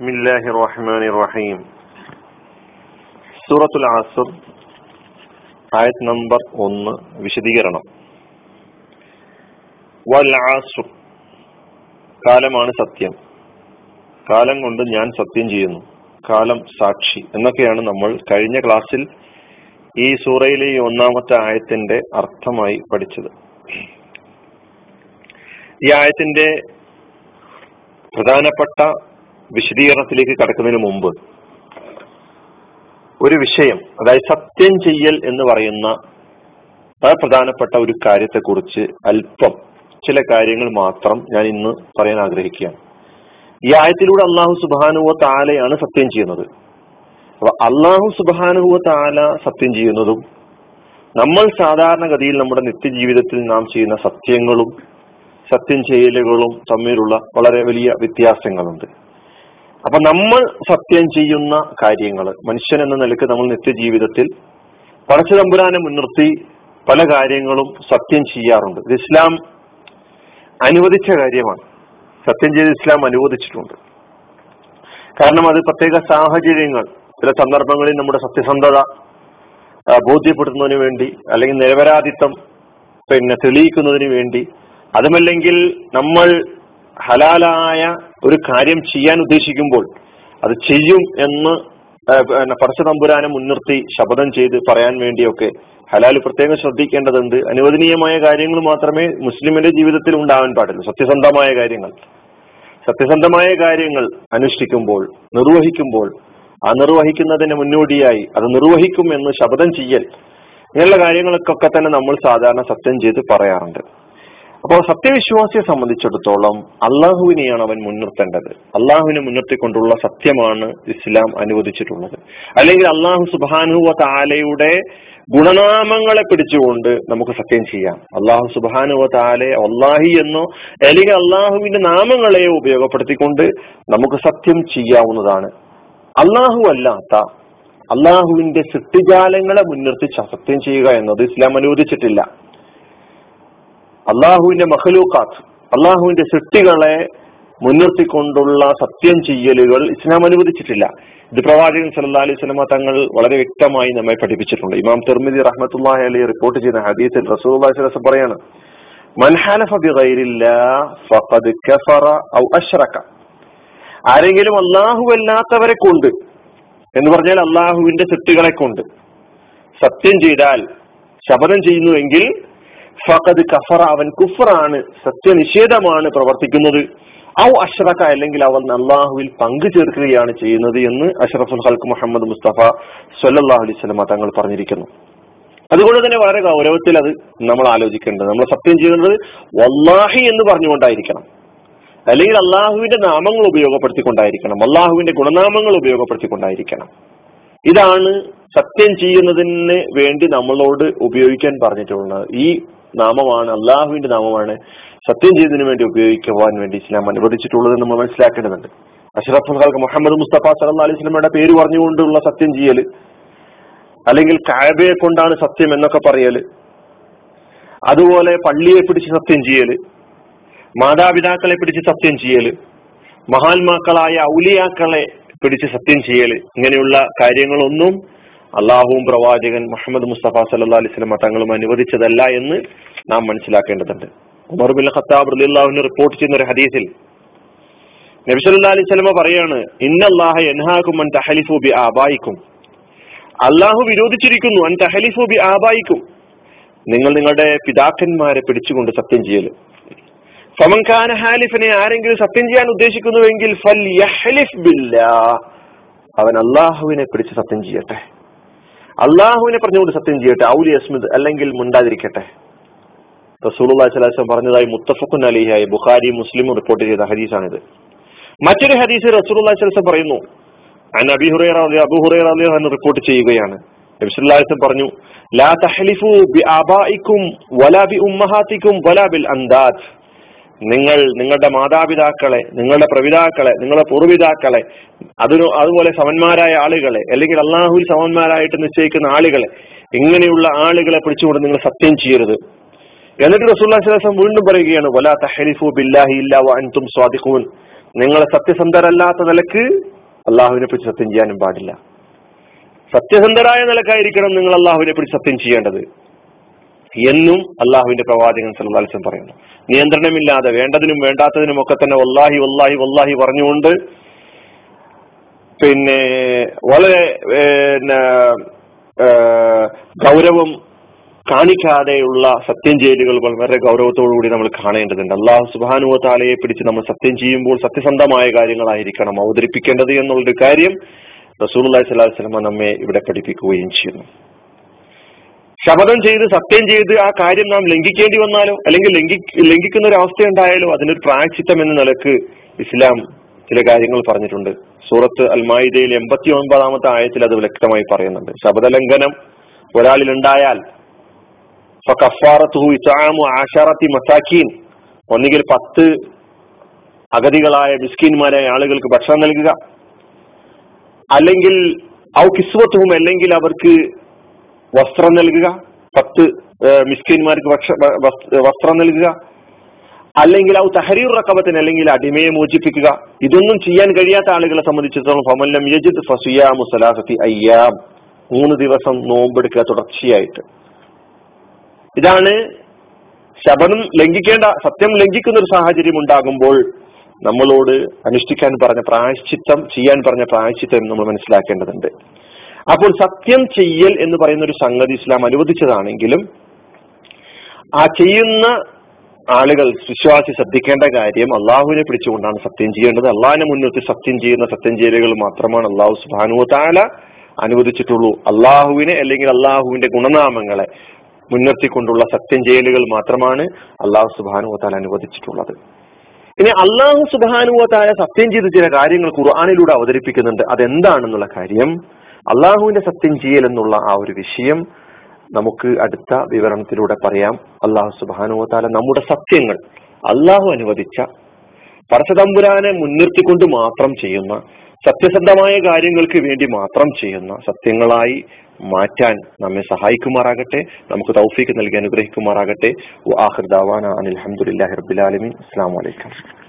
ബിസ്മില്ലാഹിർ റഹ്മാനിർ റഹീം സൂറത്തുൽ ആസുർ ആയത് നമ്പർ ഒന്ന് വിശദീകരണം. വൽ കാലമാണ് സത്യം. കാലം കൊണ്ട് ഞാൻ സത്യം ചെയ്യുന്നു. കാലം സാക്ഷി. എന്നൊക്കെയാണ് നമ്മൾ കഴിഞ്ഞ ക്ലാസ്സിൽ ഈ സൂറയിലെ ഈ ഒന്നാമത്തെ ആയത്തിന്റെ അർത്ഥമായി പഠിച്ചത്. ഈ ആയത്തിന്റെ പ്രധാനപ്പെട്ട വിശദീകരണത്തിലേക്ക് കടക്കുന്നതിന് മുമ്പ് ഒരു വിഷയം അതായത് സത്യം ചെയ്യൽ എന്ന് പറയുന്ന പ്രധാനപ്പെട്ട ഒരു കാര്യത്തെക്കുറിച്ച് അല്പം ചില കാര്യങ്ങൾ മാത്രം ഞാൻ ഇന്ന് പറയാൻ ആഗ്രഹിക്കുകയാണ്. ഈ ആയത്തിലൂടെ അള്ളാഹു സുബാനുവ താലയാണ് സത്യം ചെയ്യുന്നത്. അപ്പൊ അള്ളാഹു സുബാനുവ താല സത്യം ചെയ്യുന്നതും നമ്മൾ സാധാരണഗതിയിൽ നമ്മുടെ നിത്യജീവിതത്തിൽ നാം ചെയ്യുന്ന സത്യങ്ങളും സത്യം ചെയ്യലുകളും തമ്മിലുള്ള വളരെ വലിയ വ്യത്യാസങ്ങളുണ്ട്. അപ്പൊ നമ്മൾ സത്യം ചെയ്യുന്ന കാര്യങ്ങൾ മനുഷ്യൻ എന്ന നിലയ്ക്ക് നമ്മൾ നിത്യജീവിതത്തിൽ പടച്ചു തമ്പുരാനെ മുൻനിർത്തി പല കാര്യങ്ങളും സത്യം ചെയ്യാറുണ്ട്. ഇത് ഇസ്ലാം അനുവദിച്ച കാര്യമാണ്. സത്യം ചെയ്ത് ഇസ്ലാം അനുവദിച്ചിട്ടുണ്ട്. കാരണം അത് പ്രത്യേക സാഹചര്യങ്ങൾ ചില സന്ദർഭങ്ങളിൽ നമ്മുടെ സത്യസന്ധത ബോധ്യപ്പെടുത്തുന്നതിന് വേണ്ടി അല്ലെങ്കിൽ നിരപരാധിത്വം പിന്നെ തെളിയിക്കുന്നതിന് വേണ്ടി അതുമല്ലെങ്കിൽ നമ്മൾ ഹലാലായ ഒരു കാര്യം ചെയ്യാൻ ഉദ്ദേശിക്കുമ്പോൾ അത് ചെയ്യും എന്ന് പടച്ച തമ്പുരാനെ മുൻനിർത്തി ശപഥം ചെയ്ത് പറയാൻ വേണ്ടിയൊക്കെ ഹലാൽ പ്രത്യേകം ശ്രദ്ധിക്കേണ്ടതുണ്ട്. അനുവദനീയമായ കാര്യങ്ങൾ മാത്രമേ മുസ്ലിമിന്റെ ജീവിതത്തിൽ ഉണ്ടാവാൻ പാടുള്ളൂ സത്യസന്ധമായ കാര്യങ്ങൾ. സത്യസന്ധമായ കാര്യങ്ങൾ അനുഷ്ഠിക്കുമ്പോൾ നിർവഹിക്കുമ്പോൾ ആ നിർവഹിക്കുന്നതിന് മുന്നോടിയായി അത് നിർവഹിക്കും എന്ന് ശപഥം ചെയ്യൽ ഇങ്ങനെയുള്ള കാര്യങ്ങൾക്കൊക്കെ തന്നെ നമ്മൾ സാധാരണ സത്യം ചെയ്ത് പറയാറുണ്ട്. അപ്പോൾ സത്യവിശ്വാസിയെ സംബന്ധിച്ചിടത്തോളം അള്ളാഹുവിനെയാണ് അവൻ മുൻനിർത്തേണ്ടത്. അള്ളാഹുവിനെ മുൻനിർത്തിക്കൊണ്ടുള്ള സത്യമാണ് ഇസ്ലാം അനുവദിച്ചിട്ടുള്ളത്. അല്ലെങ്കിൽ അള്ളാഹു സുബാനുവ താലയുടെ ഗുണനാമങ്ങളെ പിടിച്ചുകൊണ്ട് നമുക്ക് സത്യം ചെയ്യാം. അള്ളാഹു സുബാനുവ താലെ അള്ളാഹി എന്നോ അല്ലെങ്കിൽ അള്ളാഹുവിന്റെ നാമങ്ങളെയോ ഉപയോഗപ്പെടുത്തിക്കൊണ്ട് നമുക്ക് സത്യം ചെയ്യാവുന്നതാണ്. അള്ളാഹു അല്ലാത്ത അള്ളാഹുവിന്റെ സൃഷ്ടിജാലങ്ങളെ മുൻനിർത്തി സത്യം ചെയ്യുക എന്നത് ഇസ്ലാം അനുവദിച്ചിട്ടില്ല. അള്ളാഹുവിന്റെ മഹലൂക്കാത്ത് അള്ളാഹുവിന്റെ സൃഷ്ടികളെ മുൻനിർത്തിക്കൊണ്ടുള്ള സത്യം ചെയ്യലുകൾ ഇസ്ലാം അനുവദിച്ചിട്ടില്ല. ഇത് പ്രവാചകൻ സല്ലാ അലൈഹി സ്വലമ തങ്ങൾ വളരെ വ്യക്തമായി നമ്മെ പഠിപ്പിച്ചിട്ടുണ്ട്. ഇമാം തിർമിദി റഹ്മത്തുല്ലാഹി അലി റിപ്പോർട്ട് ചെയ്ത ഹദീസിൽ റസൂൽ പറയാണ് ആരെങ്കിലും അള്ളാഹു അല്ലാത്തവരെ കൊണ്ട് എന്ന് പറഞ്ഞാൽ അള്ളാഹുവിന്റെ സൃഷ്ടികളെ കൊണ്ട് സത്യം ചെയ്താൽ ശപഥം ചെയ്യുന്നുവെങ്കിൽ ഫഖദ് കഫറ അവൻ കുഫറാണ് സത്യനിഷേധമാണ് പ്രവർത്തിക്കുന്നത്. ഔ അഷ്റഖ അല്ലെങ്കിൽ അവൻ അള്ളാഹുവിൽ പങ്കു ചേർക്കുകയാണ് ചെയ്യുന്നത് എന്ന് അഷ്റഫുൽ ഹൽക്ക് മുഹമ്മദ് മുസ്തഫ സല്ലാഹു അലൈഹി സ്വലമ തങ്ങൾ പറഞ്ഞിരിക്കുന്നു. അതുകൊണ്ട് തന്നെ വളരെ ഗൗരവത്തിൽ അത് നമ്മൾ ആലോചിക്കേണ്ടത്. നമ്മൾ സത്യം ചെയ്യുന്നത് വല്ലാഹി എന്ന് പറഞ്ഞുകൊണ്ടായിരിക്കണം. അല്ലെങ്കിൽ അള്ളാഹുവിന്റെ നാമങ്ങൾ ഉപയോഗപ്പെടുത്തിക്കൊണ്ടായിരിക്കണം. അള്ളാഹുവിന്റെ ഗുണനാമങ്ങൾ ഉപയോഗപ്പെടുത്തിക്കൊണ്ടായിരിക്കണം. ഇതാണ് സത്യം ചെയ്യുന്നതിന് വേണ്ടി നമ്മളോട് ഉപയോഗിക്കാൻ പറഞ്ഞിട്ടുള്ളത്. ഈ നാമമാണ് അള്ളാഹുവിന്റെ നാമമാണ് സത്യം ചെയ്തതിനു വേണ്ടി ഉപയോഗിക്കുവാൻ വേണ്ടി ഇസ്ലാം അനുവദിച്ചിട്ടുള്ളത് നമ്മൾ മനസ്സിലാക്കേണ്ടതുണ്ട്. അഷറഫ് ഖൽക്ക് മുഹമ്മദ് മുസ്തഫ സല്ലാ അലൈഹി സ്വലമയുടെ പേര് പറഞ്ഞുകൊണ്ടുള്ള സത്യം ചെയ്യൽ അല്ലെങ്കിൽ കാബയെ കൊണ്ടാണ് സത്യം എന്നൊക്കെ പറയൽ അതുപോലെ പള്ളിയെ പിടിച്ച് സത്യം ചെയ്യൽ മാതാപിതാക്കളെ പിടിച്ച് സത്യം ചെയ്യൽ മഹാത്മാക്കളായ ഔലിയാക്കളെ പിടിച്ച് സത്യം ചെയ്യൽ ഇങ്ങനെയുള്ള കാര്യങ്ങളൊന്നും അള്ളാഹുവും പ്രവാചകൻ മുഹമ്മദ് മുസ്തഫ സല്ലാ അലൈഹി സ്വലമ തങ്ങളും അനുവദിച്ചതല്ല എന്ന് നാം മനസ്സിലാക്കേണ്ടതുണ്ട്. ഉമർ ബിൻ ഖത്താബ് റലിള്ളാഹുവിന് റിപ്പോർട്ട് ചെയ്യുന്ന ഒരു ഹദീസിൽ നബി സല്ലാ അലൈഹി സ്വലമ പറയാണ് ഇന്നല്ലാഹ എൻഹാക്കും അൻ തഹലിഫു ബി ആബായിക്കും. അള്ളാഹു വിരോധിച്ചിരിക്കുന്നു അൻ തഹലിഫു ബി ആബായിക്കും. നിങ്ങൾ നിങ്ങളുടെ പിതാക്കന്മാരെ പിടിച്ചുകൊണ്ട് സത്യം ചെയ്യൽ ഫമൻഖാന ഹാലിഫിനെ ആരെങ്കിലും സത്യം ചെയ്യാൻ ഉദ്ദേശിക്കുന്നുവെങ്കിൽ ഫൽ ബില്ലാ. അവൻ അള്ളാഹുവിനെ പിടിച്ച് സത്യം ചെയ്യട്ടെ. അള്ളാഹുവിനെ പറഞ്ഞുകൊണ്ട് സത്യം ചെയ്യട്ടെ ഔലി അസ്മിദ് അല്ലെങ്കിൽ മുണ്ടാതിരിക്കട്ടെ. റസൂലുള്ളാഹി സ്വലാസ്ലം പറഞ്ഞതായി മുത്തഫഖുൻ അലിഹായി ബുഖാരി മുസ്ലിം റിപ്പോർട്ട് ചെയ്ത ഹദീസാണിത്. മറ്റൊരു ഹദീസ് റസൂലുള്ളാഹി സ്വലം പറയുന്നു. അബി ഹുറൈറ അബു ഹുറൈറ അലിഹു റിപ്പോർട്ട് ചെയ്യുകയാണ്. നബി സല്ലല്ലാഹു പറഞ്ഞു ലാ തഹ്ലിഫു ബി ആബായിക്കും വലാ ബി ഉമ്മഹാത്തിക്കും വലാ ബിൽ അന്ദാദ്. നിങ്ങൾ നിങ്ങളുടെ മാതാപിതാക്കളെ നിങ്ങളുടെ പ്രപിതാക്കളെ നിങ്ങളുടെ പൂർവിതാക്കളെ അതിനു അതുപോലെ സമന്മാരായ ആളുകളെ അല്ലെങ്കിൽ അള്ളാഹുൽ സമന്മാരായിട്ട് നിശ്ചയിക്കുന്ന ആളുകളെ ഇങ്ങനെയുള്ള ആളുകളെ പിടിച്ചുകൊണ്ട് നിങ്ങൾ സത്യം ചെയ്യരുത്. എന്നിട്ട് റസൂല്ലാസ്ലാം വീണ്ടും പറയുകയാണ് വലാ തഹരിഫു ബില്ലാഹി ഇല്ലാ അൻതും സ്വാദിഖൂൻ. നിങ്ങൾ സത്യസന്ധരല്ലാത്ത നിലയ്ക്ക് അള്ളാഹുവിനെ പിടിച്ച് സത്യം ചെയ്യാനും പാടില്ല. സത്യസന്ധരായ നിലക്കായിരിക്കണം നിങ്ങൾ അള്ളാഹുവിനെ പിടിച്ച് സത്യം ചെയ്യേണ്ടത്. എന്നും അള്ളാഹുവിന്റെ പ്രവാചകൻ സല്ലാസ്ലം പറയുന്നു. നിയന്ത്രണമില്ലാതെ വേണ്ടതിനും വേണ്ടാത്തതിനും ഒക്കെ തന്നെ വല്ലാഹി വല്ലാഹി വല്ലാഹി പറഞ്ഞുകൊണ്ട് പിന്നെ വളരെ ഗൗരവം കാണിക്കാതെയുള്ള സത്യം ചെയ്യലുകൾ വളരെ ഗൗരവത്തോടുകൂടി നമ്മൾ കാണേണ്ടതുണ്ട്. അള്ളാഹു സുബാനുവ പിടിച്ച് നമ്മൾ സത്യം ചെയ്യുമ്പോൾ സത്യസന്ധമായ കാര്യങ്ങളായിരിക്കണം അവതരിപ്പിക്കേണ്ടത് എന്നുള്ളൊരു കാര്യം റസൂൽ അള്ളഹി സ്വലാഹു വസ്ലമ നമ്മെ ഇവിടെ പഠിപ്പിക്കുകയും ചെയ്യുന്നു. ശപഥം ചെയ്ത് സത്യം ചെയ്ത് ആ കാര്യം നാം ലംഘിക്കേണ്ടി വന്നാലോ അല്ലെങ്കിൽ ലംഘി ലംഘിക്കുന്ന ഒരു അവസ്ഥ ഉണ്ടായാലോ അതിനൊരു പ്രായച്ചിത്തം എന്ന നിലയ്ക്ക് ഇസ്ലാം ചില കാര്യങ്ങൾ പറഞ്ഞിട്ടുണ്ട്. സൂറത്ത് അൽമായിദയിൽ എൺപത്തി ഒൻപതാമത്തെ ആയത്തിൽ അത് വ്യക്തമായി പറയുന്നുണ്ട്. ശബദലംഘനം ഒരാളിൽ ഉണ്ടായാൽ മസാക്കീൻ ഒന്നുകിൽ പത്ത് അഗതികളായ മിസ്കീന്മാരായ ആളുകൾക്ക് ഭക്ഷണം നൽകുക. അല്ലെങ്കിൽ ഔ കിസ്വത്തും അല്ലെങ്കിൽ അവർക്ക് വസ്ത്രം നൽകുക പത്ത് മിസ്കിന്മാർക്ക് വസ്ത്രം നൽകുക. അല്ലെങ്കിൽ ഔ തഹരീർ റക്കബത്തിന് അല്ലെങ്കിൽ അടിമയെ മോചിപ്പിക്കുക. ഇതൊന്നും ചെയ്യാൻ കഴിയാത്ത ആളുകളെ സംബന്ധിച്ചിടത്തോളം അയ്യാം. മൂന്ന് ദിവസം നോമ്പെടുക്കുക തുടർച്ചയായിട്ട്. ഇതാണ് ശബനം ലംഘിക്കേണ്ട സത്യം ലംഘിക്കുന്ന ഒരു സാഹചര്യം ഉണ്ടാകുമ്പോൾ നമ്മളോട് അനുഷ്ഠിക്കാൻ പറഞ്ഞ പ്രായശ്ചിത്തം ചെയ്യാൻ പറഞ്ഞ പ്രായശ്ചിത്തം നമ്മൾ മനസ്സിലാക്കേണ്ടതുണ്ട്. അപ്പോൾ സത്യം ചെയ്യൽ എന്ന് പറയുന്ന ഒരു സംഗതി ഇസ്ലാം അനുവദിച്ചതാണെങ്കിലും ആ ചെയ്യുന്ന ആളുകൾ വിശ്വാസി ശ്രദ്ധിക്കേണ്ട കാര്യം അള്ളാഹുവിനെ പിടിച്ചുകൊണ്ടാണ് സത്യം ചെയ്യേണ്ടത്. അള്ളാഹിനെ മുൻനിർത്തി സത്യം ചെയ്യുന്ന സത്യം ചെയ്യലുകൾ മാത്രമാണ് അള്ളാഹു സുബാനുവത്താല അനുവദിച്ചിട്ടുള്ളൂ. അള്ളാഹുവിനെ അല്ലെങ്കിൽ അള്ളാഹുവിന്റെ ഗുണനാമങ്ങളെ മുൻനിർത്തിക്കൊണ്ടുള്ള സത്യം ചെയ്യലുകൾ മാത്രമാണ് അള്ളാഹു സുബാനുവത്താല അനുവദിച്ചിട്ടുള്ളത്. ഇനി അള്ളാഹു സുബാനുവത്താല സത്യം ചെയ്ത ചില കാര്യങ്ങൾ ഖുർആാനിലൂടെ അവതരിപ്പിക്കുന്നുണ്ട്. അതെന്താണെന്നുള്ള കാര്യം അള്ളാഹുവിന്റെ സത്യം ചെയ്യൽ എന്നുള്ള ആ ഒരു വിഷയം നമുക്ക് അടുത്ത വിവരണത്തിലൂടെ പറയാം. അള്ളാഹു സുബാനുവത്താല നമ്മുടെ സത്യങ്ങൾ അള്ളാഹു അനുവദിച്ച പരശതമ്പുരാനെ മുൻനിർത്തിക്കൊണ്ട് മാത്രം ചെയ്യുന്ന സത്യസന്ധമായ കാര്യങ്ങൾക്ക് വേണ്ടി മാത്രം ചെയ്യുന്ന സത്യങ്ങളായി മാറ്റാൻ നമ്മെ സഹായിക്കുമാറാകട്ടെ. നമുക്ക് തൗഫീക്ക് നൽകി അനുഗ്രഹിക്കുമാറാകട്ടെ. അനിൽ അഹമ്മദില്ലാഹി റബ്ബിലാലമീൻ അസ്സാം വലൈക്കും